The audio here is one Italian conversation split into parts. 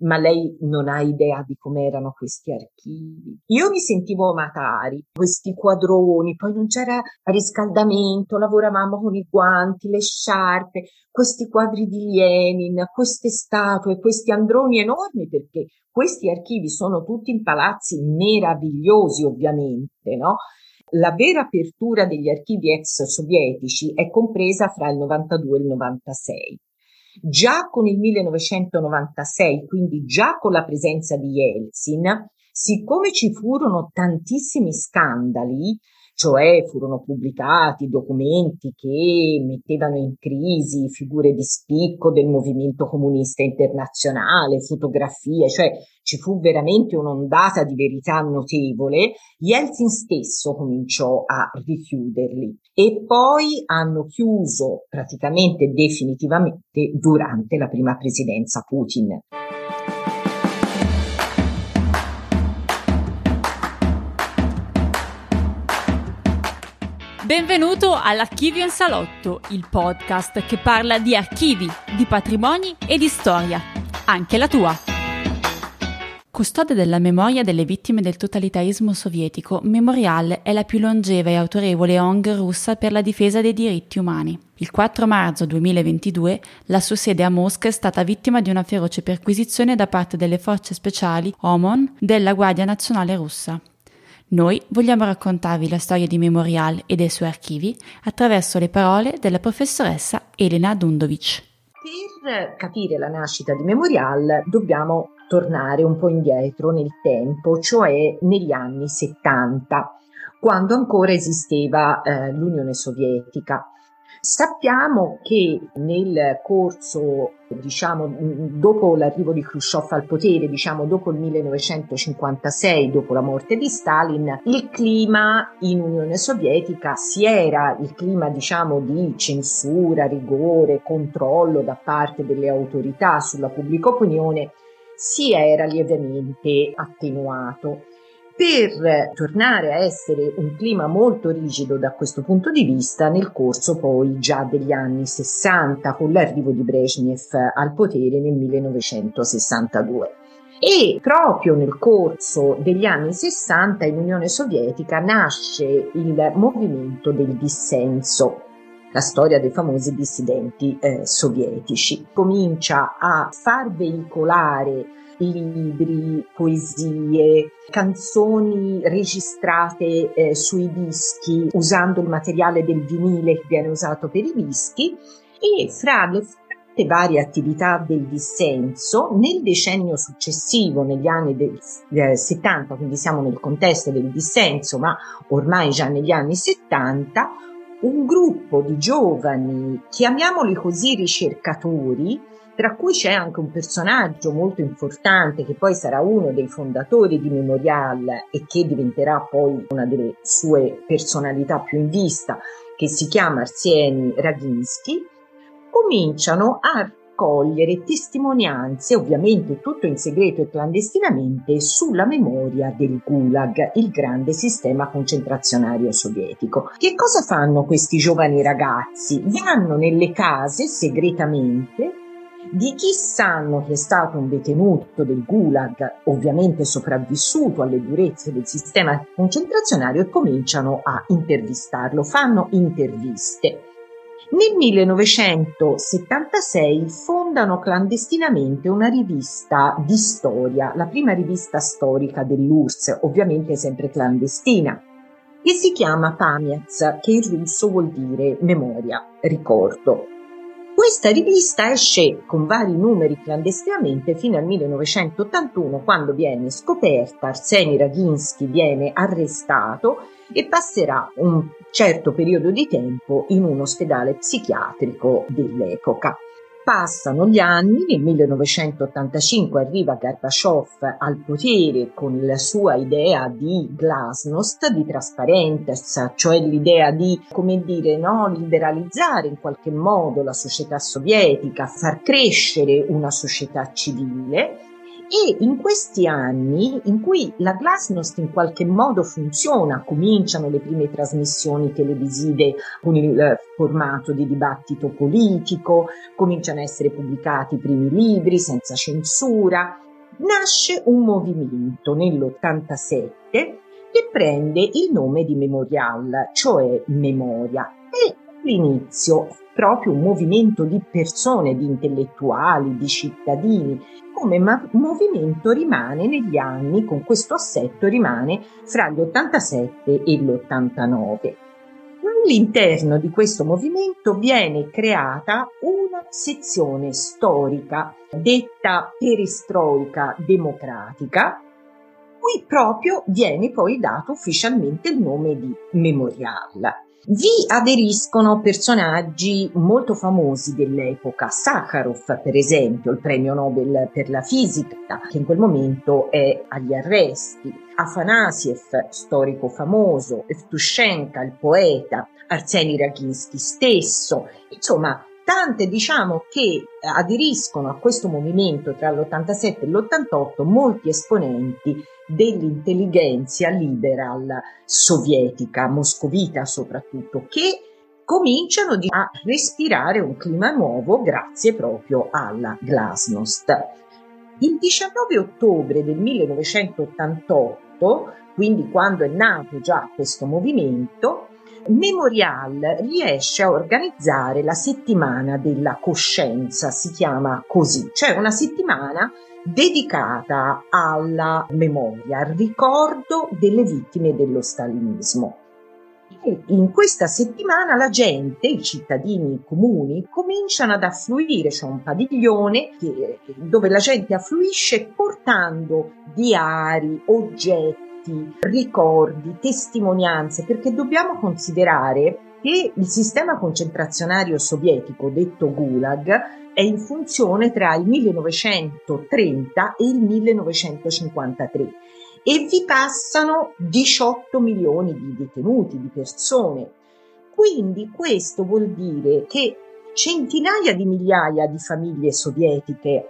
ma lei non ha idea di com'erano questi archivi. Io mi sentivo Matari, questi quadroni, poi non c'era riscaldamento, lavoravamo con i guanti, le sciarpe, questi quadri di Lenin, queste statue, questi androni enormi, perché questi archivi sono tutti in palazzi meravigliosi, ovviamente, no? La vera apertura degli archivi ex sovietici è compresa fra il 92 e il 96. Già con il 1996, quindi già con la presenza di Yeltsin, siccome ci furono tantissimi scandali, cioè furono pubblicati documenti che mettevano in crisi figure di spicco del movimento comunista internazionale, fotografie, cioè ci fu veramente un'ondata di verità notevole, Yeltsin stesso cominciò a richiuderli e poi hanno chiuso praticamente definitivamente durante la prima presidenza Putin. Benvenuto all'Archivio in Salotto, il podcast che parla di archivi, di patrimoni e di storia, anche la tua. Custode della memoria delle vittime del totalitarismo sovietico, Memorial è la più longeva e autorevole ONG russa per la difesa dei diritti umani. Il 4 marzo 2022 la sua sede a Mosca è stata vittima di una feroce perquisizione da parte delle forze speciali OMON della Guardia Nazionale russa. Noi vogliamo raccontarvi la storia di Memorial e dei suoi archivi attraverso le parole della professoressa Elena Dundovic. Per capire la nascita di Memorial dobbiamo tornare un po' indietro nel tempo, cioè negli anni 70, quando ancora esisteva eh, l'Unione Sovietica. Sappiamo che nel corso, diciamo, dopo l'arrivo di Khrushchev al potere, diciamo dopo il 1956, dopo la morte di Stalin, il clima in Unione Sovietica si era il clima, diciamo, di censura, rigore, controllo da parte delle autorità sulla pubblica opinione si era lievemente attenuato per tornare a essere un clima molto rigido da questo punto di vista nel corso poi già degli anni 60 con l'arrivo di Brezhnev al potere nel 1962. E proprio nel corso degli anni 60 in Unione Sovietica nasce il movimento del dissenso, la storia dei famosi dissidenti eh, sovietici. Comincia a far veicolare libri, poesie, canzoni registrate eh, sui dischi usando il materiale del vinile che viene usato per i dischi. E fra le varie attività del dissenso nel decennio successivo, negli anni del, eh, 70, quindi siamo nel contesto del dissenso, ma ormai già negli anni 70, un gruppo di giovani, chiamiamoli così ricercatori, tra cui c'è anche un personaggio molto importante che poi sarà uno dei fondatori di Memorial e che diventerà poi una delle sue personalità più in vista, che si chiama Arsieni Raginsky, cominciano a raccogliere testimonianze, ovviamente tutto in segreto e clandestinamente, sulla memoria del Gulag, il grande sistema concentrazionario sovietico. Che cosa fanno questi giovani ragazzi? Vanno nelle case segretamente di chi sanno che è stato un detenuto del Gulag, ovviamente sopravvissuto alle durezze del sistema concentrazionario, e cominciano a intervistarlo, fanno interviste. Nel 1976 fondano clandestinamente una rivista di storia, la prima rivista storica dell'URSS, ovviamente sempre clandestina, che si chiama Pamiaz, che in russo vuol dire memoria, ricordo. Questa rivista esce con vari numeri clandestinamente fino al 1981 quando viene scoperta, Arseni Raginsky viene arrestato e passerà un certo periodo di tempo in un ospedale psichiatrico dell'epoca. Passano gli anni, nel 1985 arriva Gorbaciov al potere con la sua idea di glasnost, di trasparenza, cioè l'idea di, come dire, no, liberalizzare in qualche modo la società sovietica, far crescere una società civile e in questi anni in cui la Glasnost in qualche modo funziona, cominciano le prime trasmissioni televisive con il formato di dibattito politico, cominciano a essere pubblicati i primi libri senza censura, nasce un movimento nell'87 che prende il nome di Memorial, cioè memoria, e all'inizio proprio un movimento di persone, di intellettuali, di cittadini, come ma- movimento rimane negli anni, con questo assetto rimane fra gli 87 e l'89. All'interno di questo movimento viene creata una sezione storica detta perestroica democratica, cui proprio viene poi dato ufficialmente il nome di Memorial. Vi aderiscono personaggi molto famosi dell'epoca, Sakharov per esempio, il premio Nobel per la fisica, che in quel momento è agli arresti, Afanasiev, storico famoso, Evtushenka, il poeta, Arseny Rakinsky stesso, insomma tante diciamo che aderiscono a questo movimento tra l'87 e l'88 molti esponenti dell'intelligenza liberal sovietica, moscovita soprattutto, che cominciano a respirare un clima nuovo grazie proprio alla glasnost. Il 19 ottobre del 1988, quindi quando è nato già questo movimento, Memorial riesce a organizzare la settimana della coscienza, si chiama così, cioè una settimana dedicata alla memoria, al ricordo delle vittime dello stalinismo. E in questa settimana la gente, i cittadini comuni, cominciano ad affluire, c'è un padiglione che, dove la gente affluisce portando diari, oggetti, ricordi, testimonianze, perché dobbiamo considerare che il sistema concentrazionario sovietico, detto Gulag, è in funzione tra il 1930 e il 1953 e vi passano 18 milioni di detenuti, di persone. Quindi questo vuol dire che centinaia di migliaia di famiglie sovietiche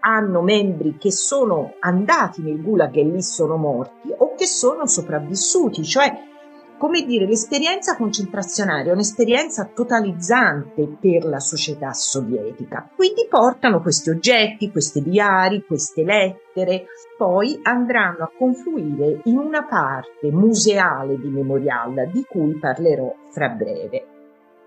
hanno membri che sono andati nel Gulag e lì sono morti o che sono sopravvissuti, cioè come dire, l'esperienza concentrazionaria è un'esperienza totalizzante per la società sovietica. Quindi portano questi oggetti, questi diari, queste lettere, poi andranno a confluire in una parte museale di Memorial di cui parlerò fra breve.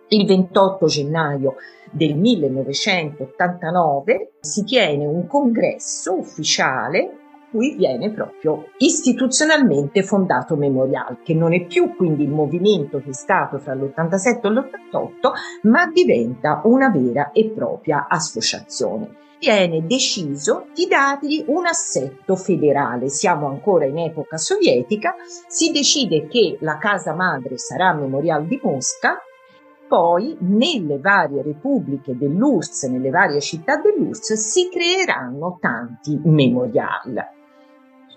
Il 28 gennaio del 1989 si tiene un congresso ufficiale cui viene proprio istituzionalmente fondato Memorial, che non è più quindi il movimento che è stato fra l'87 e l'88, ma diventa una vera e propria associazione. Viene deciso di dargli un assetto federale, siamo ancora in epoca sovietica, si decide che la casa madre sarà Memorial di Mosca, poi nelle varie repubbliche dell'URSS, nelle varie città dell'URSS, si creeranno tanti memorial.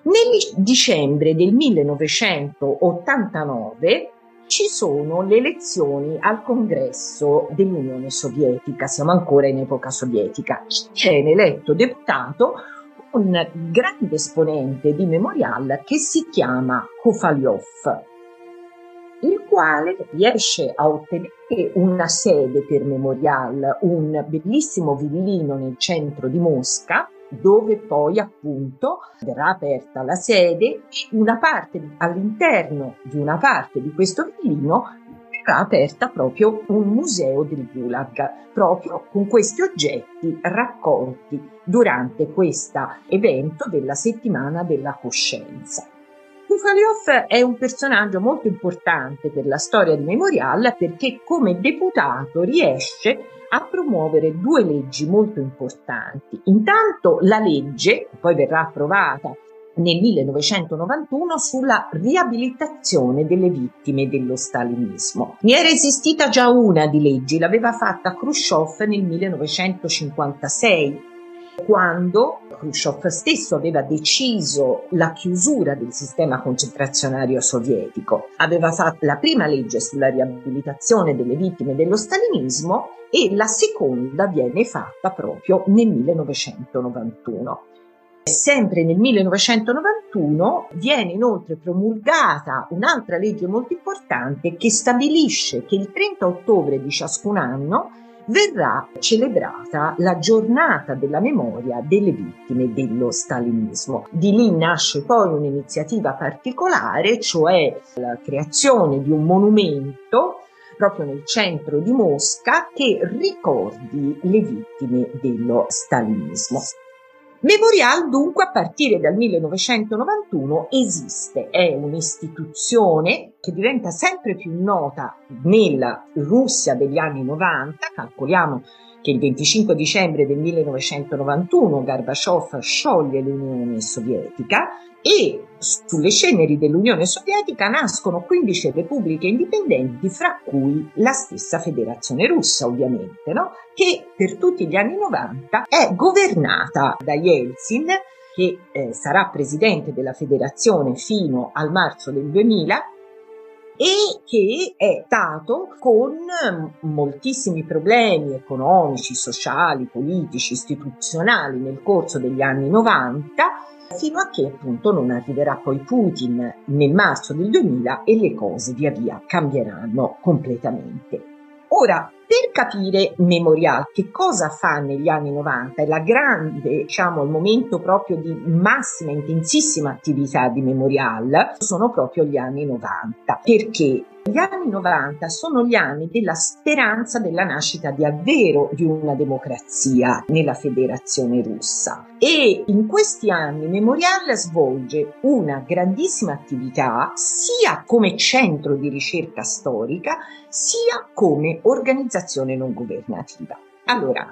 Nel dicembre del 1989 ci sono le elezioni al congresso dell'Unione Sovietica, siamo ancora in epoca sovietica. Viene eletto deputato un grande esponente di Memorial che si chiama Kovalyov, il quale riesce a ottenere una sede per Memorial, un bellissimo villino nel centro di Mosca, dove poi appunto verrà aperta la sede e una parte all'interno di una parte di questo villino verrà aperta proprio un museo del Gulag, proprio con questi oggetti raccolti durante questo evento della settimana della coscienza. Kufaliov è un personaggio molto importante per la storia di Memorial perché come deputato riesce a promuovere due leggi molto importanti. Intanto la legge, che poi verrà approvata nel 1991 sulla riabilitazione delle vittime dello stalinismo. Ne era esistita già una di leggi, l'aveva fatta Khrushchev nel 1956 quando Khrushchev stesso aveva deciso la chiusura del sistema concentrazionario sovietico. Aveva fatto la prima legge sulla riabilitazione delle vittime dello stalinismo e la seconda viene fatta proprio nel 1991. Sempre nel 1991 viene inoltre promulgata un'altra legge molto importante che stabilisce che il 30 ottobre di ciascun anno verrà celebrata la giornata della memoria delle vittime dello stalinismo. Di lì nasce poi un'iniziativa particolare, cioè la creazione di un monumento proprio nel centro di Mosca che ricordi le vittime dello stalinismo. Memorial dunque a partire dal 1991 esiste, è un'istituzione che diventa sempre più nota nella Russia degli anni 90, calcoliamo che il 25 dicembre del 1991 Gorbaciov scioglie l'Unione Sovietica e sulle ceneri dell'Unione Sovietica nascono 15 repubbliche indipendenti, fra cui la stessa Federazione Russa, ovviamente, no? che per tutti gli anni 90 è governata da Yeltsin, che eh, sarà presidente della federazione fino al marzo del 2000 e che è stato con moltissimi problemi economici, sociali, politici, istituzionali nel corso degli anni 90 fino a che appunto non arriverà poi Putin nel marzo del 2000 e le cose via via cambieranno completamente. Ora, per capire Memorial che cosa fa negli anni 90, è la grande, diciamo, il momento proprio di massima, intensissima attività di Memorial, sono proprio gli anni 90. Perché? Gli anni 90 sono gli anni della speranza della nascita davvero di una democrazia nella federazione russa e in questi anni Memorial svolge una grandissima attività sia come centro di ricerca storica sia come organizzazione non governativa. Allora,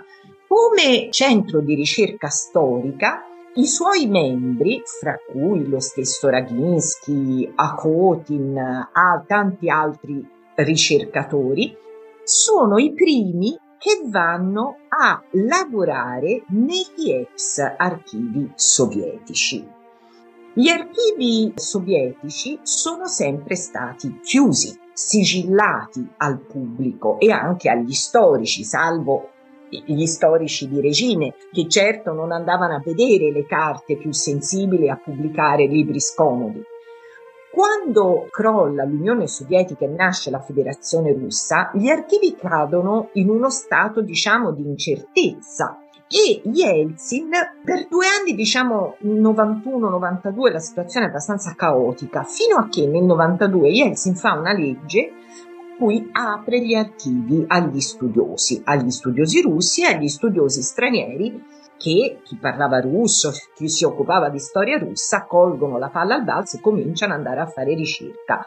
come centro di ricerca storica i suoi membri, fra cui lo stesso Raginsky, Akotin, a tanti altri ricercatori, sono i primi che vanno a lavorare negli ex archivi sovietici. Gli archivi sovietici sono sempre stati chiusi, sigillati al pubblico e anche agli storici, salvo gli storici di regime, che certo non andavano a vedere le carte più sensibili a pubblicare libri scomodi. Quando crolla l'Unione Sovietica e nasce la Federazione Russa, gli archivi cadono in uno stato, diciamo, di incertezza e Yeltsin per due anni, diciamo 91-92, la situazione è abbastanza caotica, fino a che nel 92 Yeltsin fa una legge cui apre gli archivi agli studiosi, agli studiosi russi e agli studiosi stranieri che chi parlava russo, chi si occupava di storia russa, colgono la palla al balzo e cominciano ad andare a fare ricerca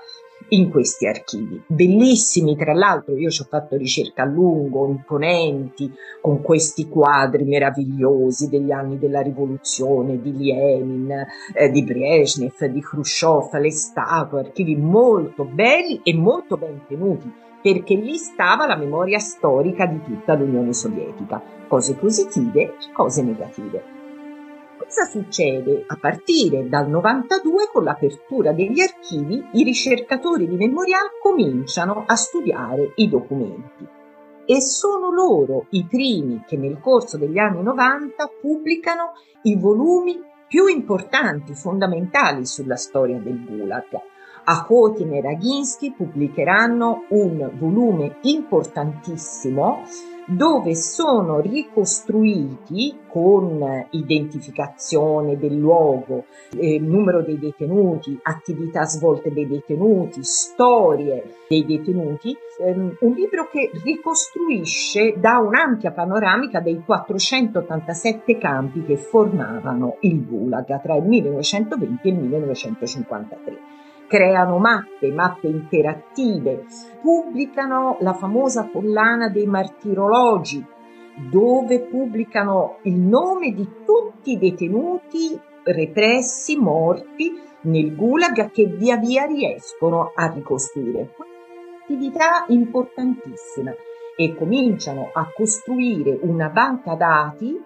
in questi archivi. Bellissimi, tra l'altro, io ci ho fatto ricerca a lungo, imponenti, con questi quadri meravigliosi degli anni della rivoluzione, di Lenin, eh, di Brezhnev, di Khrushchev, le statue, archivi molto belli e molto ben tenuti, perché lì stava la memoria storica di tutta l'Unione Sovietica, cose positive e cose negative. Cosa succede? A partire dal 92, con l'apertura degli archivi, i ricercatori di Memorial cominciano a studiare i documenti e sono loro i primi che nel corso degli anni 90 pubblicano i volumi più importanti, fondamentali sulla storia del Gulag. Akotin e Raginsky pubblicheranno un volume importantissimo dove sono ricostruiti con identificazione del luogo, eh, numero dei detenuti, attività svolte dai detenuti, storie dei detenuti, ehm, un libro che ricostruisce da un'ampia panoramica dei 487 campi che formavano il Gulag tra il 1920 e il 1953 creano mappe, mappe interattive, pubblicano la famosa collana dei martirologi, dove pubblicano il nome di tutti i detenuti repressi, morti nel Gulag che via via riescono a ricostruire. Attività importantissima e cominciano a costruire una banca dati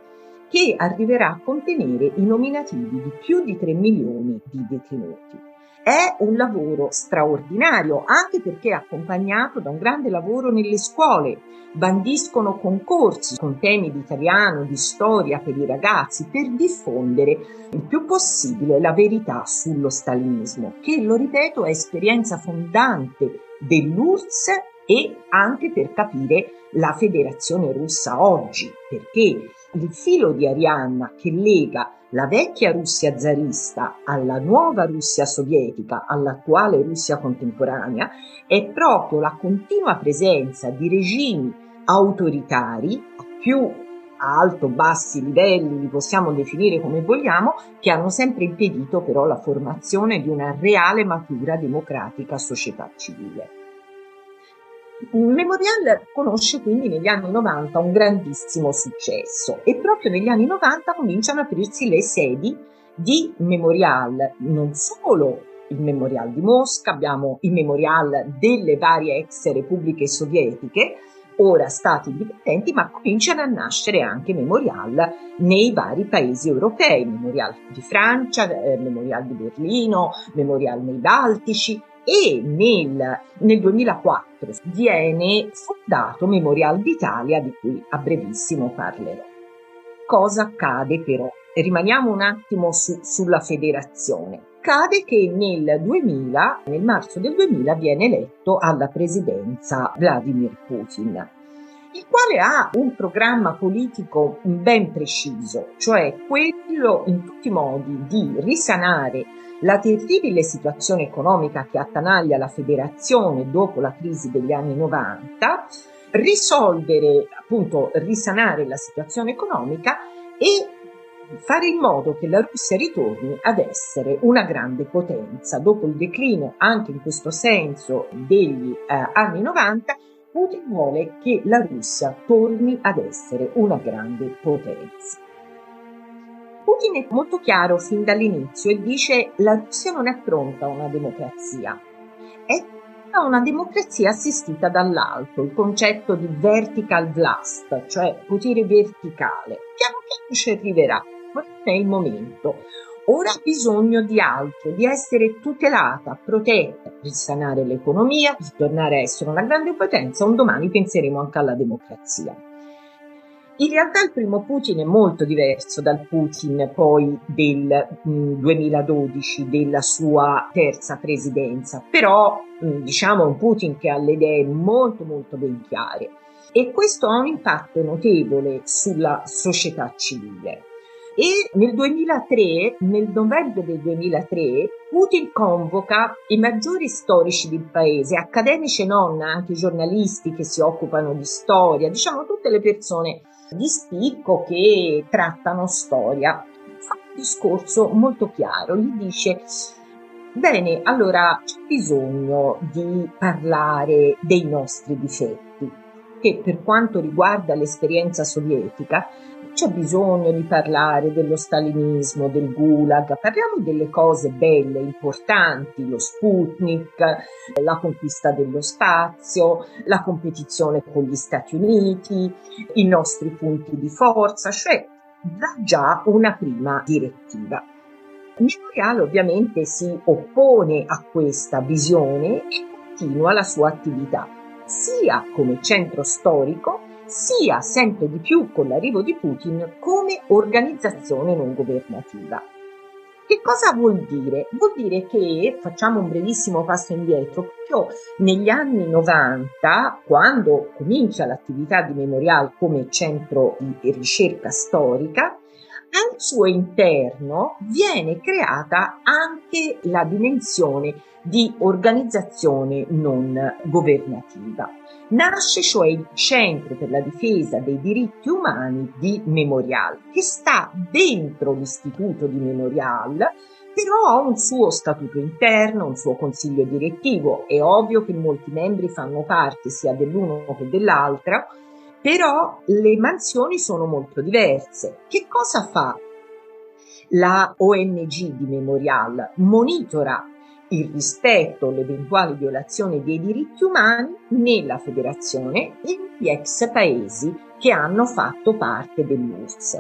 che arriverà a contenere i nominativi di più di 3 milioni di detenuti. È un lavoro straordinario, anche perché accompagnato da un grande lavoro nelle scuole. Bandiscono concorsi con temi di italiano, di storia per i ragazzi, per diffondere il più possibile la verità sullo stalinismo, che, lo ripeto, è esperienza fondante dell'URSS e anche per capire la Federazione russa oggi, perché il filo di Arianna che lega la vecchia Russia zarista alla nuova Russia sovietica, all'attuale Russia contemporanea, è proprio la continua presenza di regimi autoritari a più alto-bassi livelli, li possiamo definire come vogliamo, che hanno sempre impedito però la formazione di una reale matura democratica società civile. Memorial conosce quindi negli anni 90 un grandissimo successo e proprio negli anni 90 cominciano a aprirsi le sedi di Memorial, non solo il Memorial di Mosca, abbiamo il Memorial delle varie ex repubbliche sovietiche, ora stati indipendenti, ma cominciano a nascere anche memorial nei vari paesi europei, memorial di Francia, eh, memorial di Berlino, memorial nei Baltici e nel, nel 2004 viene fondato Memorial d'Italia di cui a brevissimo parlerò. Cosa accade però? Rimaniamo un attimo su, sulla federazione. Accade che nel 2000, nel marzo del 2000, viene eletto alla presidenza Vladimir Putin il quale ha un programma politico ben preciso, cioè quello in tutti i modi di risanare la terribile situazione economica che attanaglia la federazione dopo la crisi degli anni 90, risolvere, appunto, risanare la situazione economica e fare in modo che la Russia ritorni ad essere una grande potenza. Dopo il declino, anche in questo senso, degli eh, anni 90, Putin vuole che la Russia torni ad essere una grande potenza. Putin è molto chiaro fin dall'inizio e dice la Russia non è pronta a una democrazia, è a una democrazia assistita dall'alto, il concetto di vertical vlast, cioè potere verticale. Piano piano ci arriverà, ma non è il momento. Ora ha bisogno di altro, di essere tutelata, protetta, risanare l'economia, di tornare a essere una grande potenza. Un domani penseremo anche alla democrazia. In realtà il primo Putin è molto diverso dal Putin poi del mh, 2012, della sua terza presidenza, però mh, diciamo un Putin che ha le idee molto molto ben chiare e questo ha un impatto notevole sulla società civile. E nel 2003, nel novembre del 2003, Putin convoca i maggiori storici del paese, accademici e non, anche giornalisti che si occupano di storia, diciamo tutte le persone di spicco che trattano storia. Fa un discorso molto chiaro, gli dice Bene, allora c'è bisogno di parlare dei nostri difetti, che per quanto riguarda l'esperienza sovietica c'è bisogno di parlare dello stalinismo, del gulag, parliamo delle cose belle, importanti, lo Sputnik, la conquista dello spazio, la competizione con gli Stati Uniti, i nostri punti di forza, cioè dà già una prima direttiva. Memorial ovviamente si oppone a questa visione e continua la sua attività, sia come centro storico sia sempre di più con l'arrivo di Putin come organizzazione non governativa. Che cosa vuol dire? Vuol dire che, facciamo un brevissimo passo indietro, proprio negli anni 90, quando comincia l'attività di Memorial come centro di ricerca storica, al suo interno viene creata anche la dimensione di organizzazione non governativa. Nasce cioè il Centro per la difesa dei diritti umani di Memorial, che sta dentro l'istituto di Memorial, però ha un suo statuto interno, un suo consiglio direttivo. È ovvio che molti membri fanno parte sia dell'uno che dell'altra, però le mansioni sono molto diverse. Che cosa fa la ONG di Memorial? Monitora il rispetto l'eventuale violazione dei diritti umani nella federazione e negli ex paesi che hanno fatto parte dell'URSS.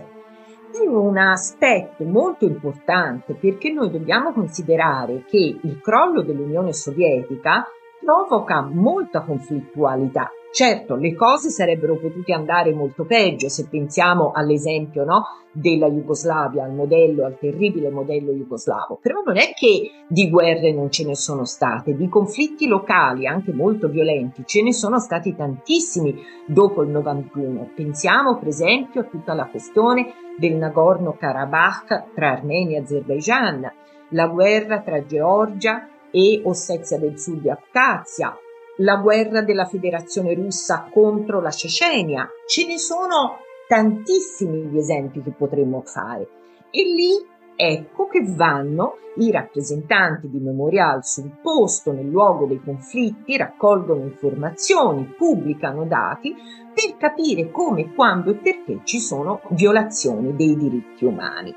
È un aspetto molto importante perché noi dobbiamo considerare che il crollo dell'Unione Sovietica provoca molta conflittualità Certo, le cose sarebbero potute andare molto peggio se pensiamo all'esempio no, della Jugoslavia, al modello, al terribile modello jugoslavo, però non è che di guerre non ce ne sono state, di conflitti locali anche molto violenti ce ne sono stati tantissimi dopo il 91. Pensiamo per esempio a tutta la questione del Nagorno-Karabakh tra Armenia e Azerbaijan, la guerra tra Georgia e Ossetia del Sud e Abkhazia, la guerra della Federazione russa contro la Cecenia. Ce ne sono tantissimi gli esempi che potremmo fare. E lì ecco che vanno i rappresentanti di Memorial sul posto, nel luogo dei conflitti, raccolgono informazioni, pubblicano dati per capire come, quando e perché ci sono violazioni dei diritti umani.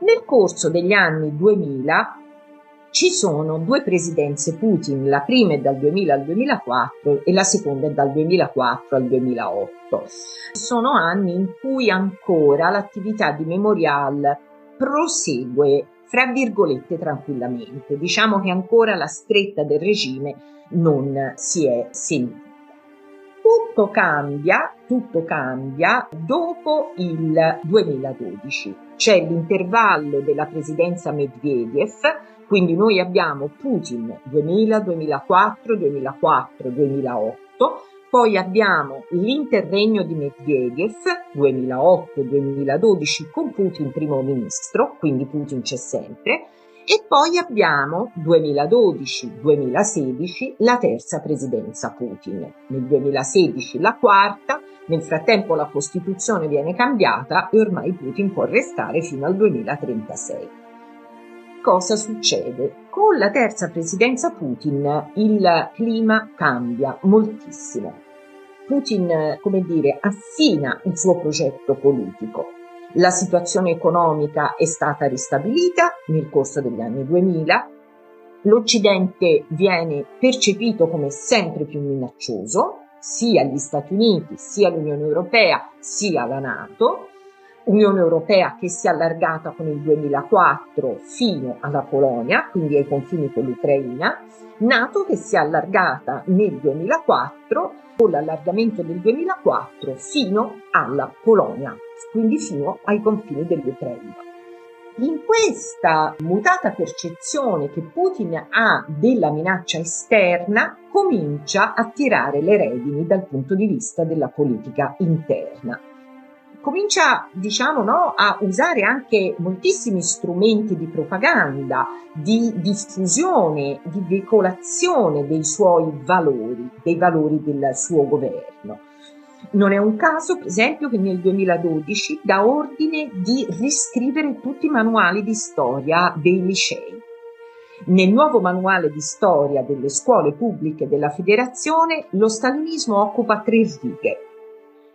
Nel corso degli anni 2000 ci sono due presidenze Putin, la prima è dal 2000 al 2004 e la seconda è dal 2004 al 2008. Sono anni in cui ancora l'attività di Memorial prosegue, fra virgolette, tranquillamente. Diciamo che ancora la stretta del regime non si è sentita. Tutto cambia, tutto cambia dopo il 2012. C'è l'intervallo della presidenza Medvedev quindi noi abbiamo Putin 2000, 2004, 2004, 2008, poi abbiamo l'interregno di Medvedev 2008-2012 con Putin primo ministro, quindi Putin c'è sempre, e poi abbiamo 2012-2016 la terza presidenza Putin, nel 2016 la quarta, nel frattempo la Costituzione viene cambiata e ormai Putin può restare fino al 2036 cosa succede? Con la terza presidenza Putin il clima cambia moltissimo. Putin, come dire, affina il suo progetto politico. La situazione economica è stata ristabilita nel corso degli anni 2000, l'Occidente viene percepito come sempre più minaccioso, sia gli Stati Uniti, sia l'Unione Europea, sia la Nato, Unione Europea che si è allargata con il 2004 fino alla Polonia, quindi ai confini con l'Ucraina, NATO che si è allargata nel 2004 con l'allargamento del 2004 fino alla Polonia, quindi fino ai confini dell'Ucraina. In questa mutata percezione che Putin ha della minaccia esterna, comincia a tirare le redini dal punto di vista della politica interna comincia, diciamo, no, a usare anche moltissimi strumenti di propaganda, di diffusione, di veicolazione dei suoi valori, dei valori del suo governo. Non è un caso, per esempio, che nel 2012 dà ordine di riscrivere tutti i manuali di storia dei licei. Nel nuovo manuale di storia delle scuole pubbliche della federazione lo stalinismo occupa tre righe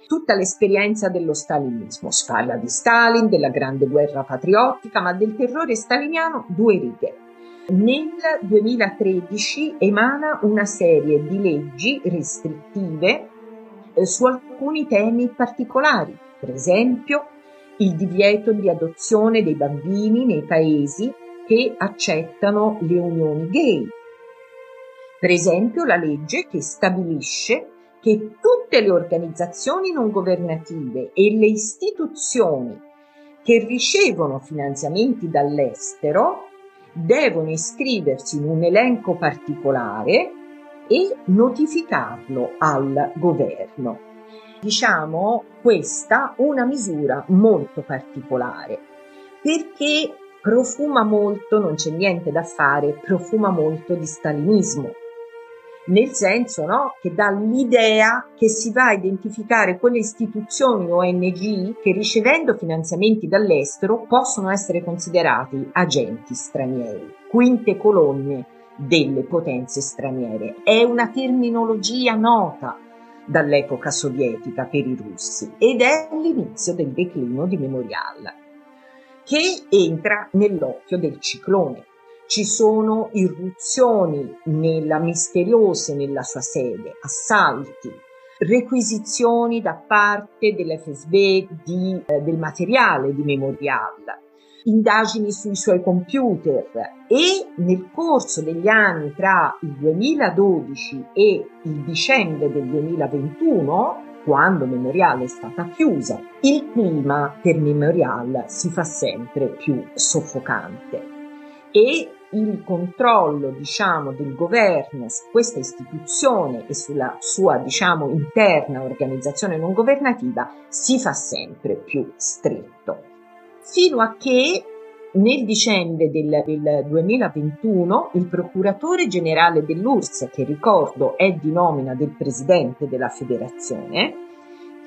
tutta l'esperienza dello stalinismo. Si parla di Stalin, della grande guerra patriottica, ma del terrore staliniano due righe. Nel 2013 emana una serie di leggi restrittive su alcuni temi particolari, per esempio il divieto di adozione dei bambini nei paesi che accettano le unioni gay. Per esempio la legge che stabilisce che tutte le organizzazioni non governative e le istituzioni che ricevono finanziamenti dall'estero devono iscriversi in un elenco particolare e notificarlo al governo. Diciamo questa una misura molto particolare perché profuma molto, non c'è niente da fare, profuma molto di stalinismo nel senso no, che dà l'idea che si va a identificare quelle istituzioni ONG che ricevendo finanziamenti dall'estero possono essere considerati agenti stranieri, quinte colonne delle potenze straniere. È una terminologia nota dall'epoca sovietica per i russi ed è l'inizio del declino di Memorial che entra nell'occhio del ciclone ci sono irruzioni nella misteriose nella sua sede, assalti, requisizioni da parte dell'FSB di, eh, del materiale di Memorial. Indagini sui suoi computer e nel corso degli anni tra il 2012 e il dicembre del 2021 quando Memorial è stata chiusa, il clima per Memorial si fa sempre più soffocante e il controllo, diciamo, del governo su questa istituzione e sulla sua, diciamo, interna organizzazione non governativa si fa sempre più stretto. Fino a che nel dicembre del, del 2021 il procuratore generale dell'URSS, che ricordo è di nomina del presidente della federazione,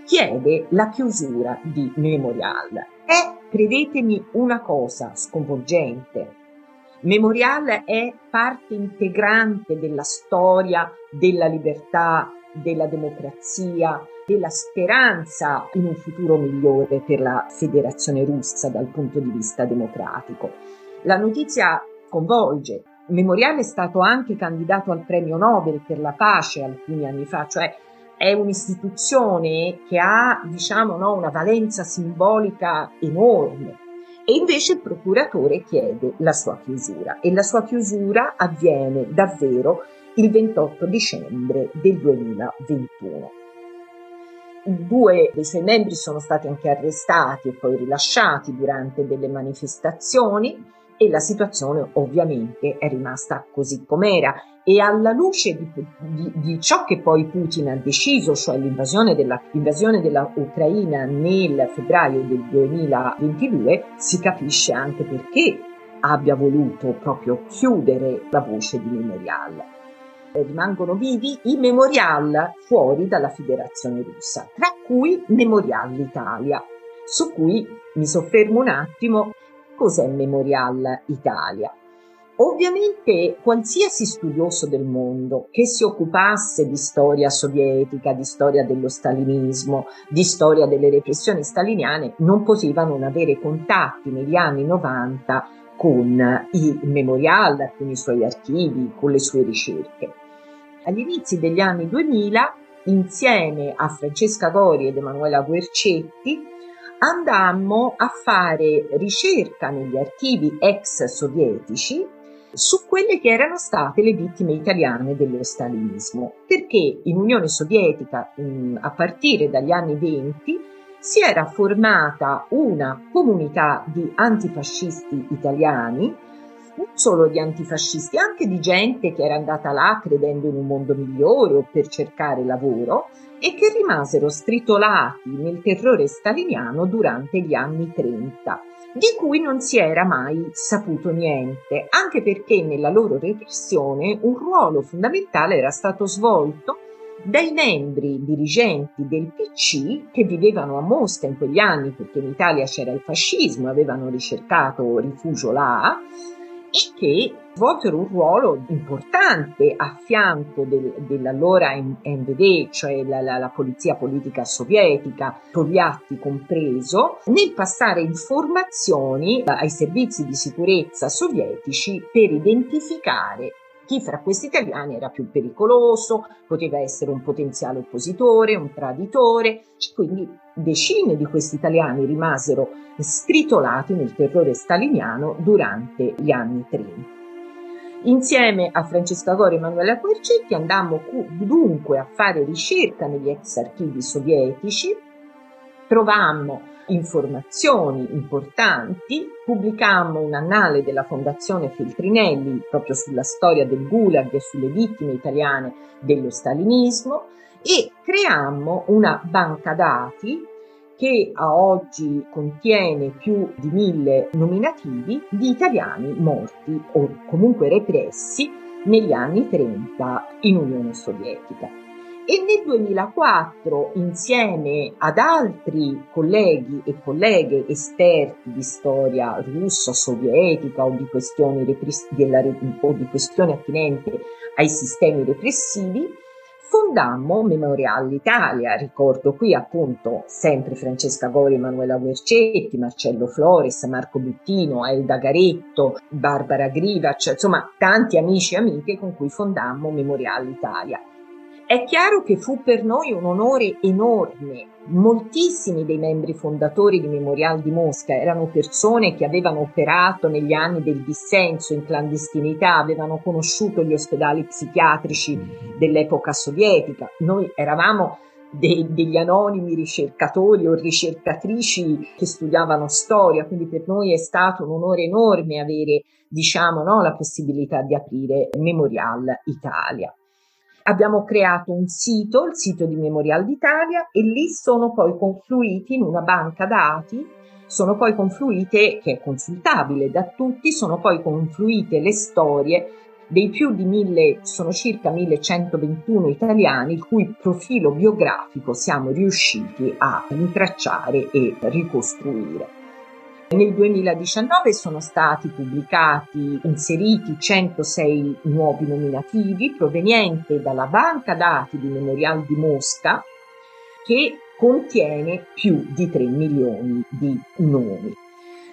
chiede la chiusura di Memorial. È, credetemi, una cosa sconvolgente. Memorial è parte integrante della storia della libertà, della democrazia, della speranza in un futuro migliore per la federazione russa dal punto di vista democratico. La notizia sconvolge. Memorial è stato anche candidato al premio Nobel per la pace alcuni anni fa, cioè è un'istituzione che ha, diciamo, no, una valenza simbolica enorme. E invece il procuratore chiede la sua chiusura e la sua chiusura avviene davvero il 28 dicembre del 2021. Due dei suoi membri sono stati anche arrestati e poi rilasciati durante delle manifestazioni e la situazione ovviamente è rimasta così com'era. E alla luce di, di, di ciò che poi Putin ha deciso, cioè l'invasione della, l'invasione dell'Ucraina nel febbraio del 2022, si capisce anche perché abbia voluto proprio chiudere la voce di Memorial rimangono vivi i memorial fuori dalla federazione russa, tra cui Memorial Italia, su cui mi soffermo un attimo. Cos'è Memorial Italia? Ovviamente qualsiasi studioso del mondo che si occupasse di storia sovietica, di storia dello stalinismo, di storia delle repressioni staliniane non poteva non avere contatti negli anni 90 con i memorial, con i suoi archivi, con le sue ricerche. Agli inizi degli anni 2000, insieme a Francesca Gori ed Emanuela Guercetti, andammo a fare ricerca negli archivi ex sovietici su quelle che erano state le vittime italiane dello stalinismo, perché in Unione Sovietica a partire dagli anni 20 si era formata una comunità di antifascisti italiani non solo di antifascisti, anche di gente che era andata là credendo in un mondo migliore o per cercare lavoro e che rimasero stritolati nel terrore staliniano durante gli anni 30, di cui non si era mai saputo niente, anche perché nella loro repressione un ruolo fondamentale era stato svolto dai membri dirigenti del PC che vivevano a Mosca in quegli anni perché in Italia c'era il fascismo, avevano ricercato rifugio là che svolsero un ruolo importante a fianco del, dell'allora NVD, cioè la, la, la, polizia politica sovietica, Togliatti compreso, nel passare informazioni ai servizi di sicurezza sovietici per identificare chi fra questi italiani era più pericoloso, poteva essere un potenziale oppositore, un traditore, quindi decine di questi italiani rimasero stritolati nel terrore staliniano durante gli anni 30. Insieme a Francesca Gori e Emanuela Quercetti andammo dunque a fare ricerca negli ex archivi sovietici, trovammo informazioni importanti, pubblicammo un annale della Fondazione Feltrinelli proprio sulla storia del Gulag e sulle vittime italiane dello stalinismo e creammo una banca dati che a oggi contiene più di mille nominativi di italiani morti o comunque repressi negli anni 30 in Unione Sovietica e nel 2004 insieme ad altri colleghi e colleghe esperti di storia russa, sovietica o di questioni, repres- della, o di questioni attinenti ai sistemi repressivi, fondammo Memorial Italia, ricordo qui appunto sempre Francesca Gori, Emanuela Guercetti, Marcello Flores, Marco Buttino, Elda Garetto, Barbara Grivac, insomma tanti amici e amiche con cui fondammo Memorial Italia È chiaro che fu per noi un onore enorme. Moltissimi dei membri fondatori di Memorial di Mosca erano persone che avevano operato negli anni del dissenso in clandestinità, avevano conosciuto gli ospedali psichiatrici dell'epoca sovietica. Noi eravamo de- degli anonimi ricercatori o ricercatrici che studiavano storia, quindi per noi è stato un onore enorme avere, diciamo, no, la possibilità di aprire Memorial Italia. Abbiamo creato un sito, il sito di Memorial d'Italia, e lì sono poi confluiti in una banca dati, sono poi confluite, che è consultabile da tutti, sono poi confluite le storie dei più di mille, sono circa 1121 italiani il cui profilo biografico siamo riusciti a intracciare e ricostruire. Nel 2019 sono stati pubblicati, inseriti 106 nuovi nominativi provenienti dalla banca dati di Memorial di Mosca che contiene più di 3 milioni di nomi.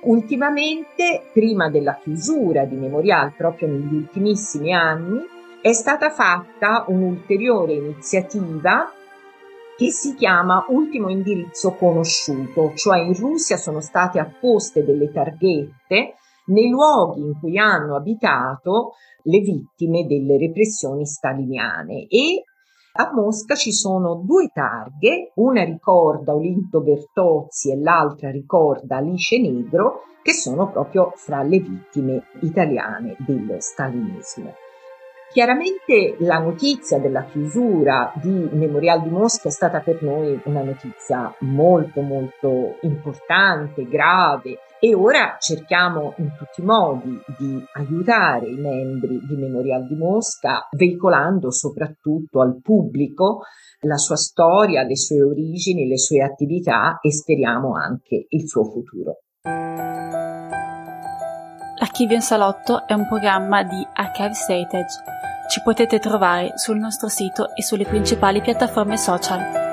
Ultimamente, prima della chiusura di Memorial, proprio negli ultimissimi anni, è stata fatta un'ulteriore iniziativa che si chiama ultimo indirizzo conosciuto, cioè in Russia sono state apposte delle targhette nei luoghi in cui hanno abitato le vittime delle repressioni staliniane e a Mosca ci sono due targhe, una ricorda Olinto Bertozzi e l'altra ricorda Alice Negro, che sono proprio fra le vittime italiane dello stalinismo. Chiaramente la notizia della chiusura di Memorial di Mosca è stata per noi una notizia molto molto importante, grave e ora cerchiamo in tutti i modi di aiutare i membri di Memorial di Mosca veicolando soprattutto al pubblico la sua storia, le sue origini, le sue attività e speriamo anche il suo futuro. Archivio in Salotto è un programma di Archive Heritage ci potete trovare sul nostro sito e sulle principali piattaforme social.